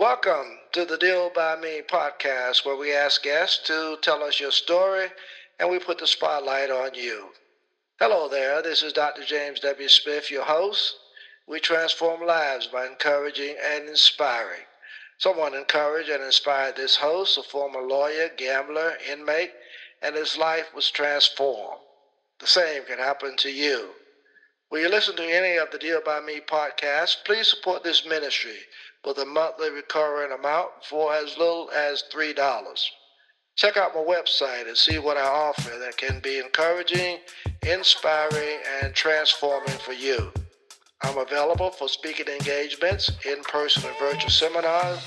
Welcome to the Deal by Me podcast, where we ask guests to tell us your story and we put the spotlight on you. Hello there, this is Dr. James W. Smith, your host. We transform lives by encouraging and inspiring. Someone encouraged and inspired this host, a former lawyer, gambler, inmate, and his life was transformed. The same can happen to you. Will you listen to any of the Deal by Me podcasts? Please support this ministry with a monthly recurring amount for as little as $3. Check out my website and see what I offer that can be encouraging, inspiring, and transforming for you. I'm available for speaking engagements, in person and virtual seminars,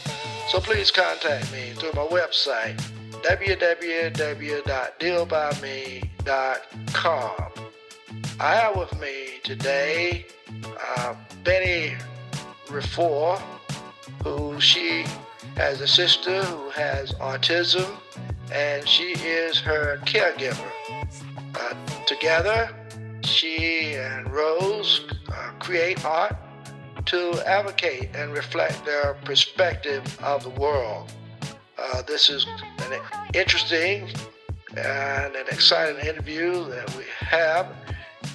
so please contact me through my website, www.dealbyme.com. I have with me today uh, Betty Refour, who she has a sister who has autism, and she is her caregiver. Uh, together, she and Rose uh, create art to advocate and reflect their perspective of the world. Uh, this is an interesting and an exciting interview that we have,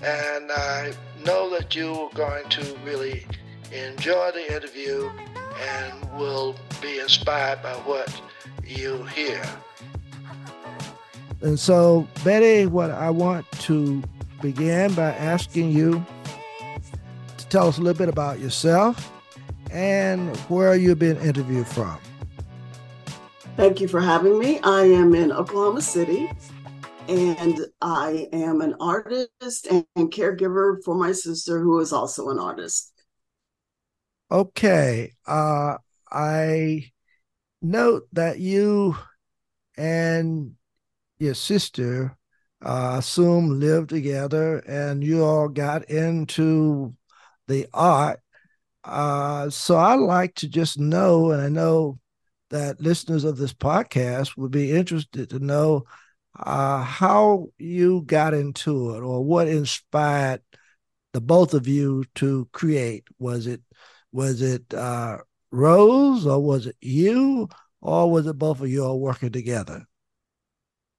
and I know that you're going to really enjoy the interview and will be inspired by what you hear. And so, Betty, what I want to begin by asking you to tell us a little bit about yourself and where you've been interviewed from. Thank you for having me. I am in Oklahoma City and I am an artist and caregiver for my sister, who is also an artist. Okay. Uh, I note that you and your sister uh, assume lived together and you all got into the art. Uh, so I'd like to just know, and I know that listeners of this podcast would be interested to know uh, how you got into it or what inspired the both of you to create. Was it was it uh, Rose or was it you or was it both of you all working together?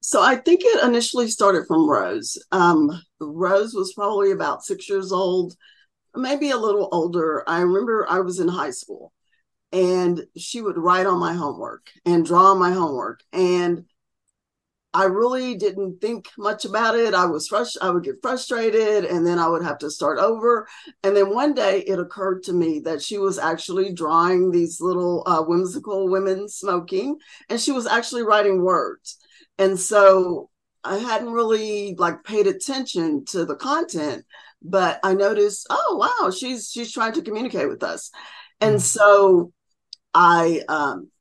So I think it initially started from Rose. Um, Rose was probably about six years old, maybe a little older. I remember I was in high school and she would write on my homework and draw on my homework. And I really didn't think much about it. I was frust- I would get frustrated and then I would have to start over. And then one day it occurred to me that she was actually drawing these little uh, whimsical women smoking and she was actually writing words. And so I hadn't really like paid attention to the content, but I noticed, oh wow, she's she's trying to communicate with us. And mm-hmm. so I um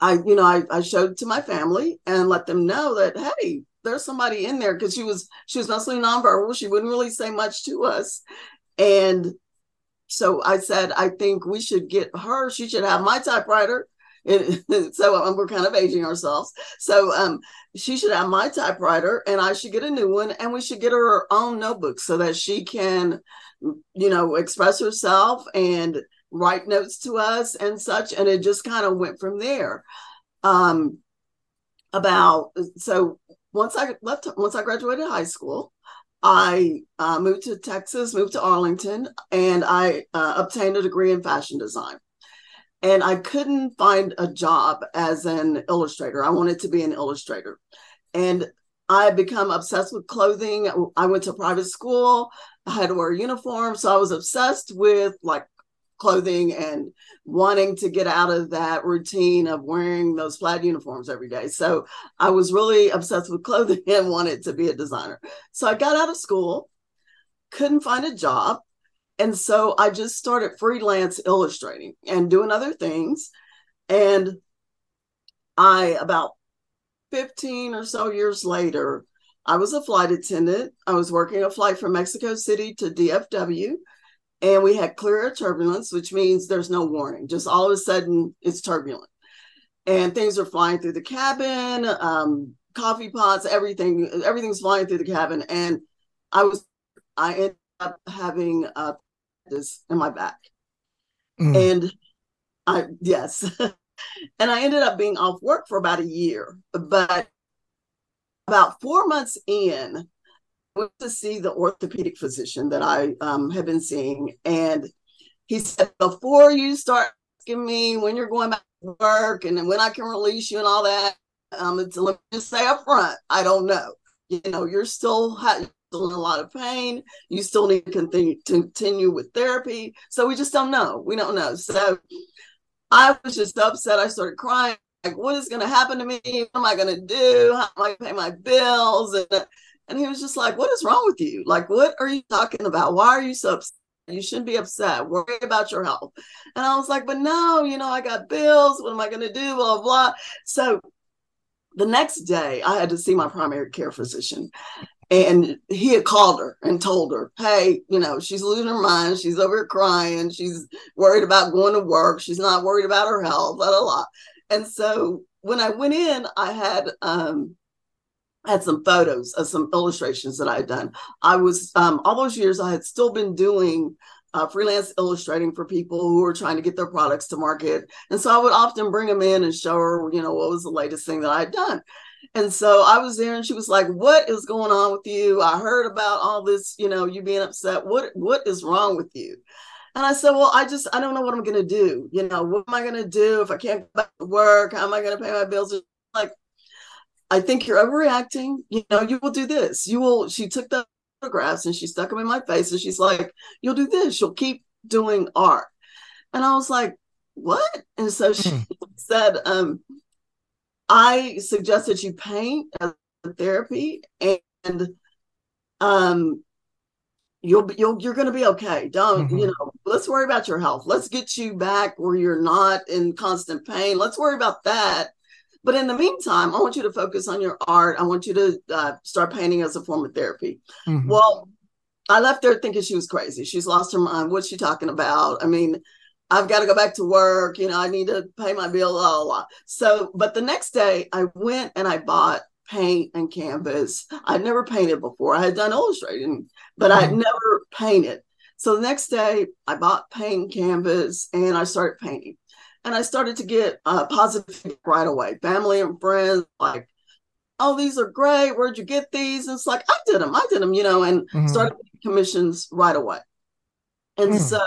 I, you know, I, I showed to my family and let them know that, hey, there's somebody in there because she was she was mostly nonverbal. She wouldn't really say much to us. And so I said, I think we should get her. She should have my typewriter. And so um, we're kind of aging ourselves. So um, she should have my typewriter, and I should get a new one, and we should get her her own notebook so that she can, you know, express herself and write notes to us and such. And it just kind of went from there. Um, about so once I left, once I graduated high school, I uh, moved to Texas, moved to Arlington, and I uh, obtained a degree in fashion design. And I couldn't find a job as an illustrator. I wanted to be an illustrator. And I had become obsessed with clothing. I went to private school. I had to wear a uniform. So I was obsessed with like clothing and wanting to get out of that routine of wearing those plaid uniforms every day. So I was really obsessed with clothing and wanted to be a designer. So I got out of school, couldn't find a job. And so I just started freelance illustrating and doing other things. And I, about 15 or so years later, I was a flight attendant. I was working a flight from Mexico City to DFW and we had clear air turbulence, which means there's no warning. Just all of a sudden, it's turbulent, and things are flying through the cabin. Um, coffee pots, everything, everything's flying through the cabin, and I was, I ended up having uh, this in my back, mm. and I yes. and I ended up being off work for about a year. But about four months in, went to see the orthopedic physician that I um, have been seeing. And he said, before you start asking me when you're going back to work and when I can release you and all that, um, let me just say up front, I don't know. You know, you're still, ha- still in a lot of pain. You still need to continue, to continue with therapy. So we just don't know. We don't know. So I was just upset. I started crying. Like, what is going to happen to me? What am I going to do? How am I going to pay my bills? And, and he was just like, what is wrong with you? Like, what are you talking about? Why are you so upset? You shouldn't be upset. Worry about your health. And I was like, but no, you know, I got bills. What am I going to do? Blah, blah. So the next day, I had to see my primary care physician. And he had called her and told her, hey, you know, she's losing her mind. She's over here crying. She's worried about going to work. She's not worried about her health, blah, blah, blah. And so when I went in, I had um, had some photos of some illustrations that I had done. I was um, all those years I had still been doing uh, freelance illustrating for people who were trying to get their products to market, and so I would often bring them in and show her, you know, what was the latest thing that I had done. And so I was there, and she was like, "What is going on with you? I heard about all this, you know, you being upset. What what is wrong with you?" And I said, Well, I just, I don't know what I'm going to do. You know, what am I going to do if I can't go back to work? How am I going to pay my bills? Like, I think you're overreacting. You know, you will do this. You will, she took the photographs and she stuck them in my face and she's like, You'll do this. You'll keep doing art. And I was like, What? And so she mm. said, um, I suggested you paint as therapy and um you'll you'll you're going to be okay don't mm-hmm. you know let's worry about your health let's get you back where you're not in constant pain let's worry about that but in the meantime i want you to focus on your art i want you to uh, start painting as a form of therapy mm-hmm. well i left there thinking she was crazy she's lost her mind what's she talking about i mean I've got to go back to work. You know, I need to pay my bill. Blah, blah, blah. So, but the next day I went and I bought paint and canvas. I'd never painted before. I had done illustrating, but mm-hmm. I'd never painted. So the next day, I bought paint and canvas and I started painting. And I started to get uh, positive right away. Family and friends like, "Oh, these are great. Where'd you get these?" And it's like I did them. I did them, you know, and mm-hmm. started commissions right away. And mm. so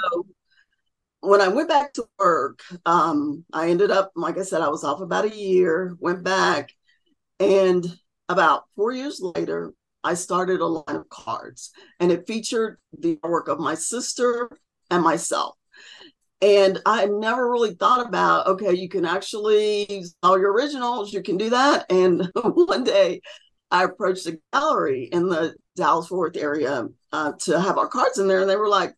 when I went back to work, um, I ended up, like I said, I was off about a year. Went back, and about four years later, I started a line of cards and it featured the work of my sister and myself. And I never really thought about, okay, you can actually sell your originals, you can do that. And one day I approached a gallery in the Dallas Fort Worth area uh, to have our cards in there. And they were like,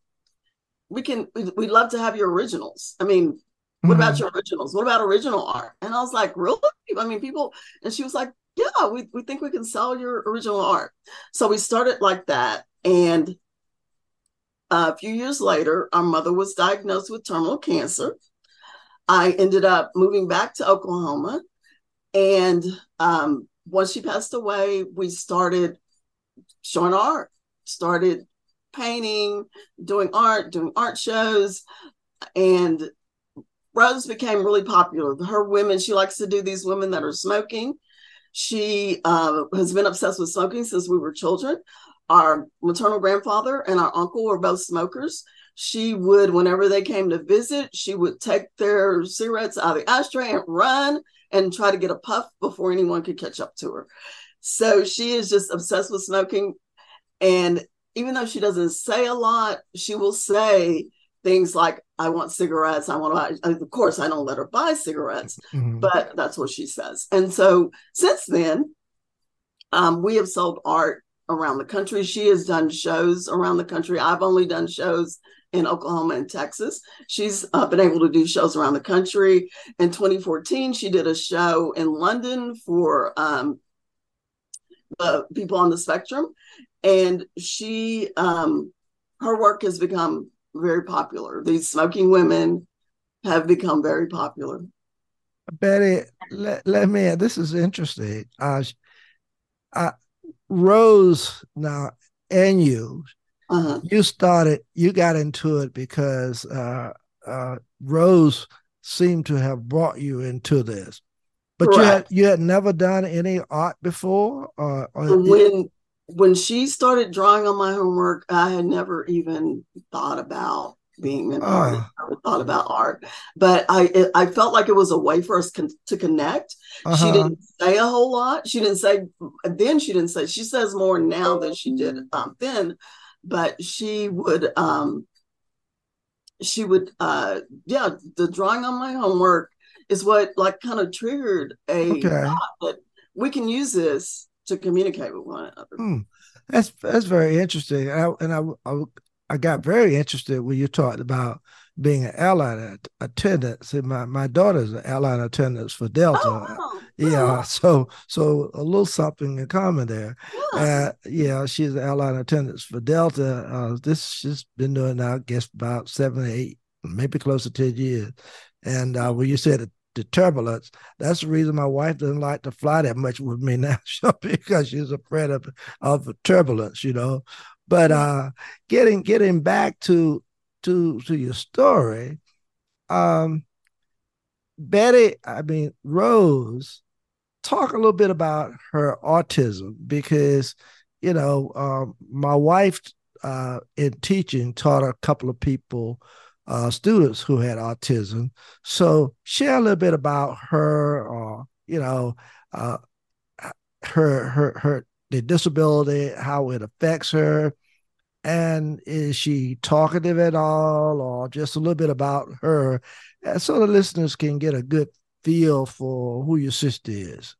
we can, we'd love to have your originals. I mean, what mm-hmm. about your originals? What about original art? And I was like, really? I mean, people, and she was like, yeah, we, we think we can sell your original art. So we started like that. And a few years later, our mother was diagnosed with terminal cancer. I ended up moving back to Oklahoma. And um, once she passed away, we started showing art, started painting, doing art, doing art shows. And Rose became really popular. Her women, she likes to do these women that are smoking. She uh, has been obsessed with smoking since we were children. Our maternal grandfather and our uncle were both smokers. She would, whenever they came to visit, she would take their cigarettes out of the ashtray and run and try to get a puff before anyone could catch up to her. So she is just obsessed with smoking. And even though she doesn't say a lot, she will say, things like I want cigarettes. I want to. buy, Of course, I don't let her buy cigarettes, mm-hmm. but that's what she says. And so since then, um, we have sold art around the country. She has done shows around the country. I've only done shows in Oklahoma and Texas. She's uh, been able to do shows around the country. In 2014, she did a show in London for um, the people on the spectrum, and she um, her work has become very popular. These smoking women have become very popular. Betty, let, let me, this is interesting. Uh, uh, Rose now and you, uh-huh. you started, you got into it because uh, uh, Rose seemed to have brought you into this. But you had you had never done any art before, or, or when when she started drawing on my homework, I had never even thought about being an uh, artist. Thought about art, but I it, I felt like it was a way for us con- to connect. Uh-huh. She didn't say a whole lot. She didn't say then. She didn't say. She says more now than she did um, then, but she would um she would uh yeah the drawing on my homework is what like kind of triggered a okay. that we can use this to communicate with one another. Hmm. That's that's very interesting. I, and I, I, I got very interested when you talked about being an airline attendant. See, my my daughter's an airline attendant for Delta. Oh, yeah, so so a little something in common there. Yeah, uh, yeah she's an airline attendant for Delta. Uh, this she's been doing now, I guess, about seven, eight, maybe close to ten years. And uh, when you said the turbulence. That's the reason my wife doesn't like to fly that much with me now, because she's afraid of of turbulence, you know. But uh, getting getting back to to to your story, um, Betty, I mean Rose, talk a little bit about her autism because you know um, my wife uh, in teaching taught a couple of people uh, students who had autism. So share a little bit about her, or you know, uh, her her her the disability, how it affects her, and is she talkative at all, or just a little bit about her, so the listeners can get a good feel for who your sister is.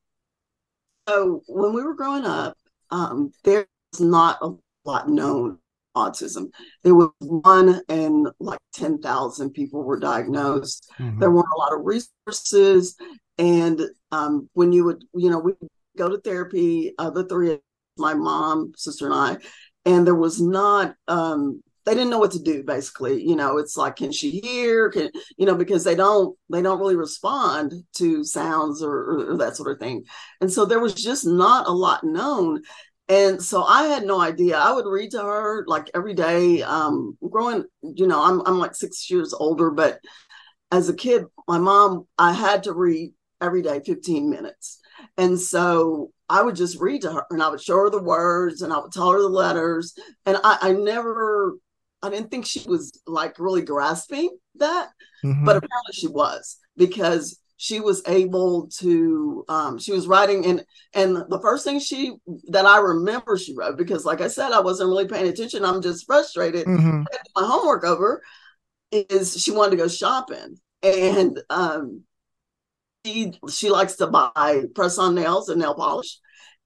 So when we were growing up, um, there's not a lot known autism. There was one and like 10,000 people were diagnosed. Mm-hmm. There weren't a lot of resources. And um, when you would, you know, we go to therapy, uh, the three, my mom, sister, and I, and there was not, um, they didn't know what to do basically you know it's like can she hear can you know because they don't they don't really respond to sounds or, or, or that sort of thing and so there was just not a lot known and so I had no idea. I would read to her like every day. Um, growing, you know, I'm I'm like six years older, but as a kid, my mom, I had to read every day 15 minutes. And so I would just read to her and I would show her the words and I would tell her the letters. And I, I never, I didn't think she was like really grasping that, mm-hmm. but apparently she was because she was able to um, she was writing and and the first thing she that i remember she wrote because like i said i wasn't really paying attention i'm just frustrated mm-hmm. my homework over is she wanted to go shopping and um, she she likes to buy press on nails and nail polish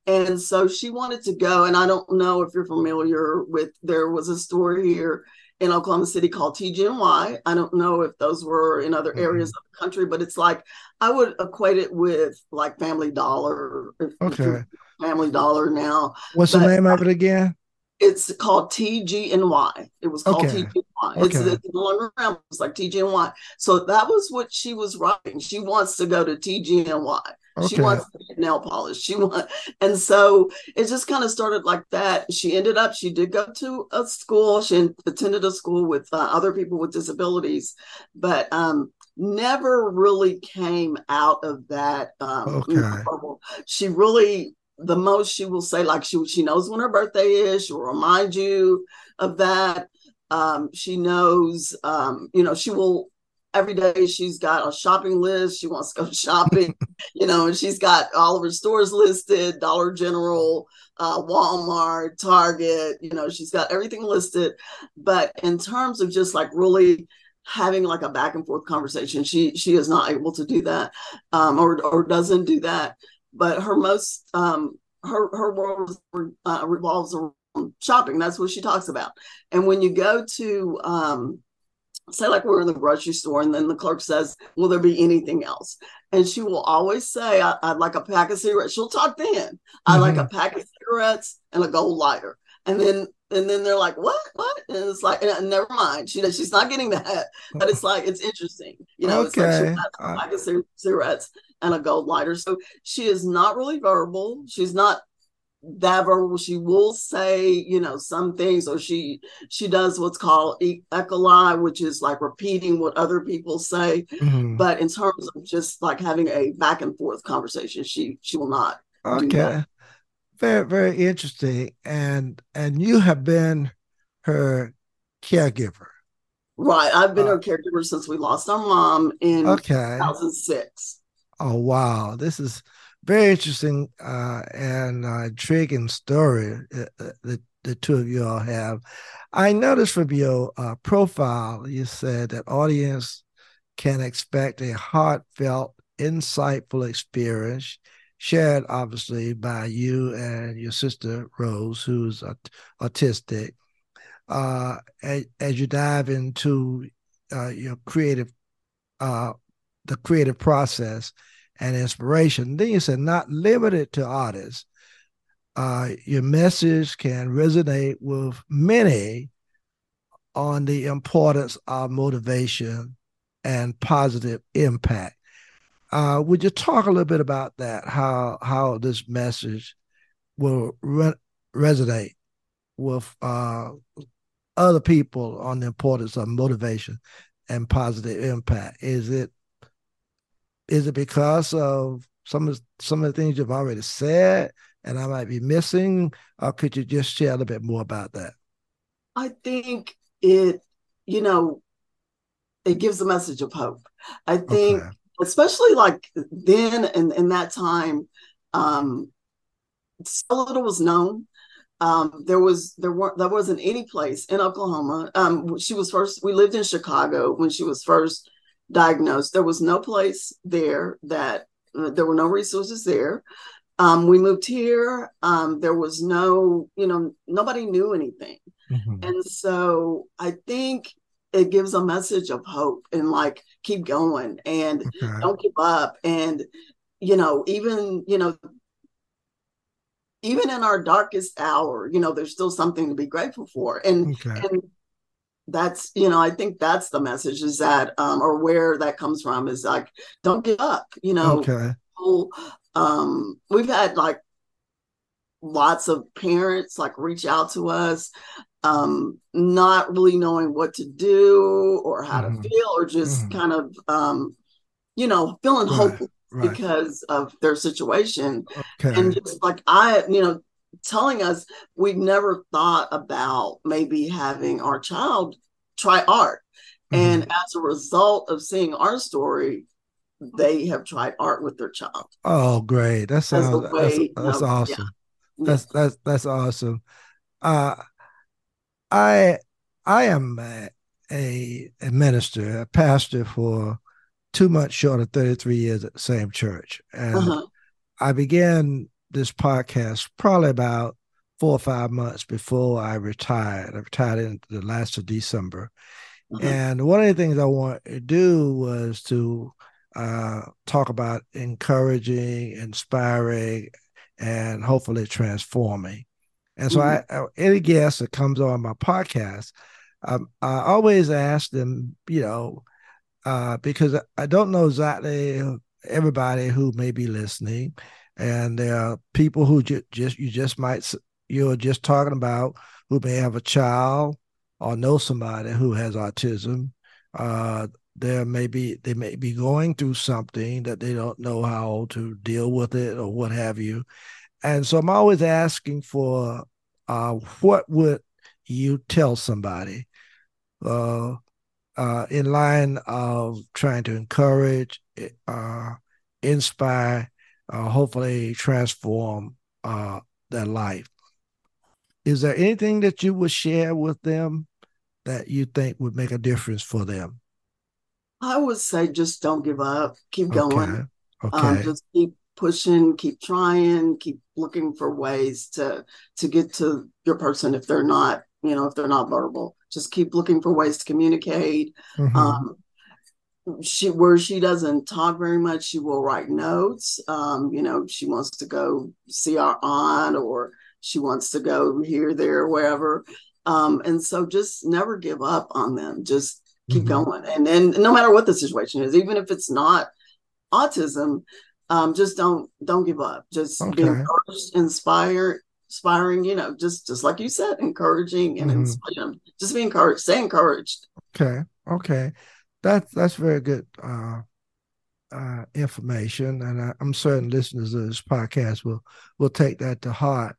and so she wanted to go and i don't know if you're familiar with there was a store here in Oklahoma City called TG&Y. I don't know if those were in other mm-hmm. areas of the country, but it's like I would equate it with like Family Dollar. Okay. Family Dollar now. What's but the name of it again? It's called TG&Y. It was called okay. TG&Y. Okay. It's, it's no longer around. It's like TG&Y. So that was what she was writing. She wants to go to TG&Y. Okay. She wants to get nail polish. She want, and so it just kind of started like that. She ended up. She did go to a school. She attended a school with uh, other people with disabilities, but um, never really came out of that. Um, okay. She really the most she will say like she she knows when her birthday is. She will remind you of that. Um, she knows. Um, you know, she will every day she's got a shopping list. She wants to go shopping, you know, and she's got all of her stores listed Dollar General, uh, Walmart, Target, you know, she's got everything listed. But in terms of just like really having like a back and forth conversation, she she is not able to do that um, or, or doesn't do that. But her most, um, her, her world uh, revolves around shopping. That's what she talks about. And when you go to, um, say like we're in the grocery store and then the clerk says will there be anything else? And she will always say I, would like a pack of cigarettes. She'll talk then. Mm-hmm. i like a pack of cigarettes and a gold lighter. And then and then they're like what? What? And it's like and never mind. She she's not getting that. But it's like it's interesting. You know okay. it's like she a pack of cigarettes and a gold lighter so she is not really verbal. She's not that verbal. She will say you know some things or she she does what's called echolalia which is like repeating what other people say. Mm-hmm. but in terms of just like having a back and forth conversation she she will not okay. Very very interesting. And and you have been her caregiver. Right. I've been uh, her caregiver since we lost our mom in okay. 2006 oh wow this is very interesting uh, and uh, intriguing story uh, uh, that the two of you all have. I noticed from your uh, profile, you said that audience can expect a heartfelt, insightful experience shared, obviously, by you and your sister Rose, who's autistic. Uh, as, as, you dive into uh, your creative, the creative process and inspiration. Then you said, not limited to artists. Uh, your message can resonate with many on the importance of motivation and positive impact. Uh, would you talk a little bit about that? How how this message will re- resonate with uh, other people on the importance of motivation and positive impact? Is it is it because of some of some of the things you've already said and I might be missing, or could you just share a little bit more about that? I think it, you know, it gives a message of hope. I think, okay. especially like then and in that time, um, so little was known. Um, there was there weren't there wasn't any place in Oklahoma. Um, she was first. We lived in Chicago when she was first diagnosed. There was no place there that uh, there were no resources there. Um, we moved here. Um, there was no, you know, nobody knew anything. Mm-hmm. And so I think it gives a message of hope and like keep going and okay. don't give up. And, you know, even, you know, even in our darkest hour, you know, there's still something to be grateful for. And, okay. and that's you know i think that's the message is that um or where that comes from is like don't give up you know okay um we've had like lots of parents like reach out to us um not really knowing what to do or how mm-hmm. to feel or just mm-hmm. kind of um you know feeling right. hopeless right. because of their situation okay. and just like i you know telling us we've never thought about maybe having our child try art. Mm-hmm. And as a result of seeing our story, they have tried art with their child. Oh, great! That sounds that's, that's awesome. Yeah. That's that's that's awesome. Uh, I I am a, a, a minister, a pastor for two months short of 33 years at the same church. And uh-huh. I began this podcast probably about four or five months before I retired. I retired in the last of December. Mm-hmm. And one of the things I wanted to do was to uh, talk about encouraging, inspiring, and hopefully transforming. And so, mm-hmm. I, any guest that comes on my podcast, um, I always ask them, you know, uh, because I don't know exactly everybody who may be listening, and there are people who ju- just you just might you're just talking about who may have a child or know somebody who has autism. Uh, there may be they may be going through something that they don't know how to deal with it or what have you. And so I'm always asking for uh, what would you tell somebody uh, uh, in line of trying to encourage, uh, inspire, uh, hopefully transform uh, their life. Is there anything that you would share with them that you think would make a difference for them? I would say just don't give up. Keep going. Okay. okay. Um, just keep pushing, keep trying, keep looking for ways to to get to your person if they're not, you know, if they're not verbal. Just keep looking for ways to communicate. Mm-hmm. Um, she where she doesn't talk very much, she will write notes. Um, you know, she wants to go see our aunt or she wants to go here, there, wherever. Um, and so just never give up on them. Just keep mm-hmm. going. And then no matter what the situation is, even if it's not autism, um, just don't don't give up. Just okay. be encouraged, inspired, inspiring, you know, just just like you said, encouraging and mm-hmm. know, just be encouraged, stay encouraged. Okay, okay, that's that's very good uh, uh, information, and I, am certain listeners of this podcast will will take that to heart.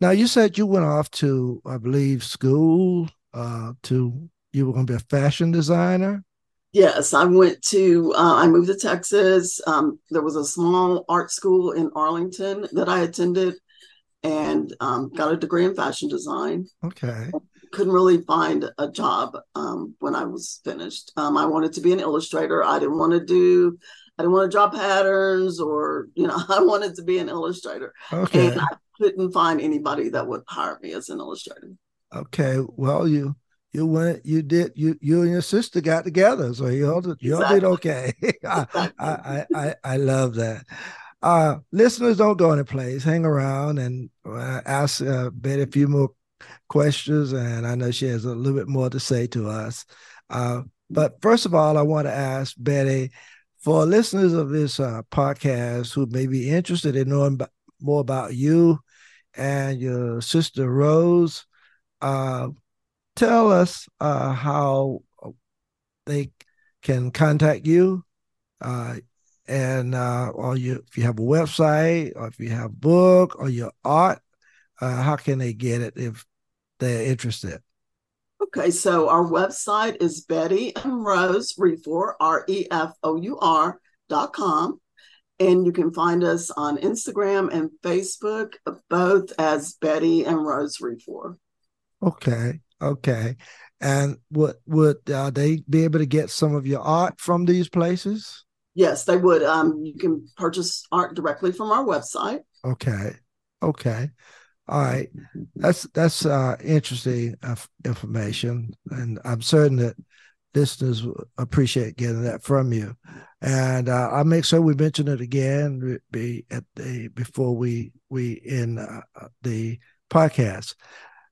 Now, you said you went off to, I believe, school uh, to you were going to be a fashion designer. Yes, I went to. Uh, I moved to Texas. Um, there was a small art school in Arlington that I attended, and um, got a degree in fashion design. Okay. Couldn't really find a job um, when I was finished. Um, I wanted to be an illustrator. I didn't want to do. I didn't want to draw patterns, or you know, I wanted to be an illustrator. Okay. And I couldn't find anybody that would hire me as an illustrator. Okay. Well, you you went you did you you and your sister got together so you all did, you all did okay I, I, I i love that uh listeners don't go any place hang around and uh, ask uh, betty a few more questions and i know she has a little bit more to say to us. Uh but first of all i want to ask betty for listeners of this uh, podcast who may be interested in knowing more about you and your sister rose uh tell us uh, how they can contact you uh, and uh, or you if you have a website or if you have a book or your art uh, how can they get it if they're interested okay so our website is betty and rose refour r-e-f-o-u-r dot com and you can find us on instagram and facebook both as betty and rose refour okay Okay. And would would uh, they be able to get some of your art from these places? Yes, they would. Um, you can purchase art directly from our website. Okay. Okay. All right. That's that's uh, interesting information, and I'm certain that listeners appreciate getting that from you. And uh, I'll make sure we mention it again be at the before we we end uh, the podcast.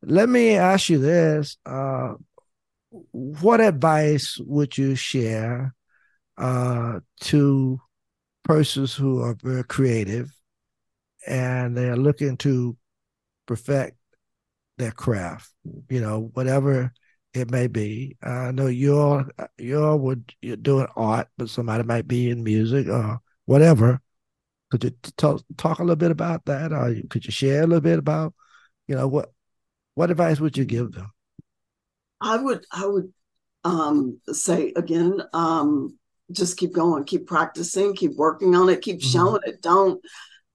Let me ask you this: uh, What advice would you share uh, to persons who are very creative and they are looking to perfect their craft? You know, whatever it may be. I know you're you're would you're doing art, but somebody might be in music or whatever. Could you talk talk a little bit about that, or could you share a little bit about, you know, what what advice would you give them? I would I would um, say again, um, just keep going, keep practicing, keep working on it, keep mm-hmm. showing it. Don't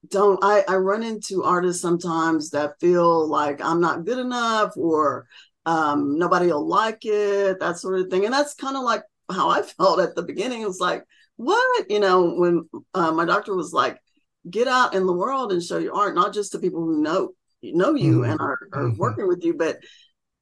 don't I, I run into artists sometimes that feel like I'm not good enough or um, nobody will like it, that sort of thing. And that's kind of like how I felt at the beginning. It was like, what? You know, when uh, my doctor was like, get out in the world and show your art, not just to people who know know you mm-hmm. and are, are mm-hmm. working with you, but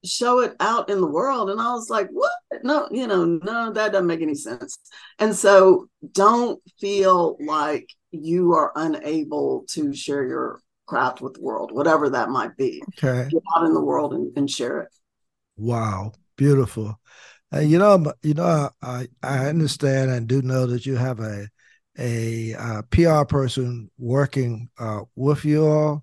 show it out in the world. And I was like, what? No, you know, no, that doesn't make any sense. And so don't feel like you are unable to share your craft with the world, whatever that might be. Okay. Get out in the world and, and share it. Wow. Beautiful. And you know, you know, I I understand and do know that you have a a, a uh, PR person working uh, with you all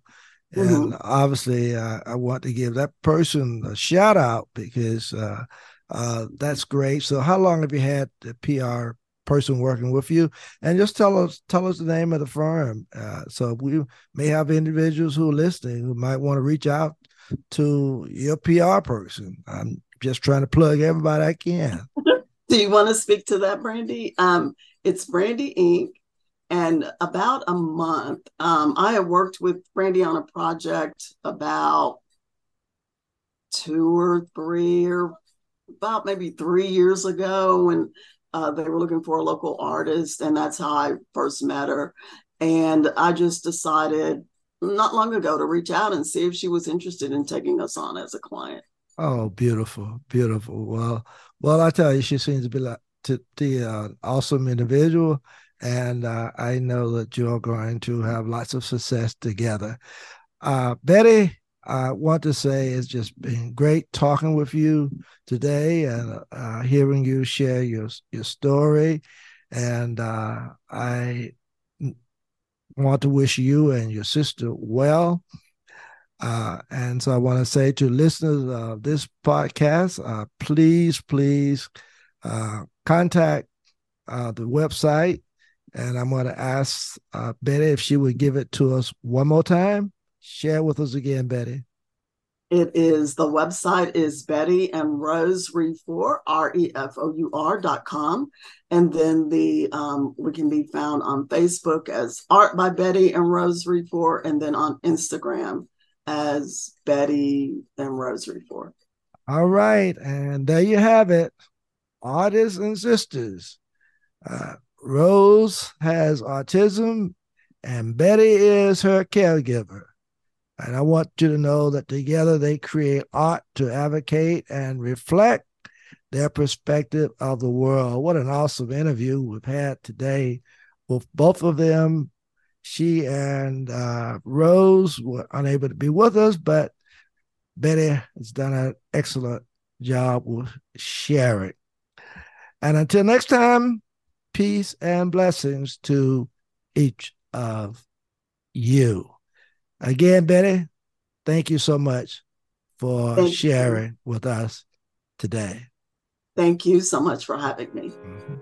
Mm-hmm. And obviously, uh, I want to give that person a shout out because uh, uh, that's great. So, how long have you had the PR person working with you? And just tell us tell us the name of the firm. Uh, so we may have individuals who are listening who might want to reach out to your PR person. I'm just trying to plug everybody I can. Do you want to speak to that, Brandy? Um, it's Brandy Inc and about a month, um, I had worked with Brandy on a project about two or three or about maybe three years ago when uh, they were looking for a local artist. And that's how I first met her. And I just decided not long ago to reach out and see if she was interested in taking us on as a client. Oh, beautiful, beautiful. Well, well, I tell you, she seems to be like to be an awesome individual and uh, I know that you're going to have lots of success together. Uh, Betty, I want to say it's just been great talking with you today and uh, hearing you share your your story. And uh, I want to wish you and your sister well. Uh, and so I want to say to listeners of this podcast, uh, please, please contact the website. And I'm going to ask uh, Betty if she would give it to us one more time. Share with us again, Betty. It is the website is Betty and Rose Refour, R E F O U R dot com. And then the um, we can be found on Facebook as Art by Betty and Rose Refour, and then on Instagram as Betty and Rose Refour. All right. And there you have it. Artists and sisters. Uh, Rose has autism, and Betty is her caregiver. And I want you to know that together they create art to advocate and reflect their perspective of the world. What an awesome interview we've had today with both of them. She and uh, Rose were unable to be with us, but Betty has done an excellent job with sharing. And until next time, peace and blessings to each of you. Again, Betty, thank you so much for thank sharing you. with us today. Thank you so much for having me. Mm-hmm.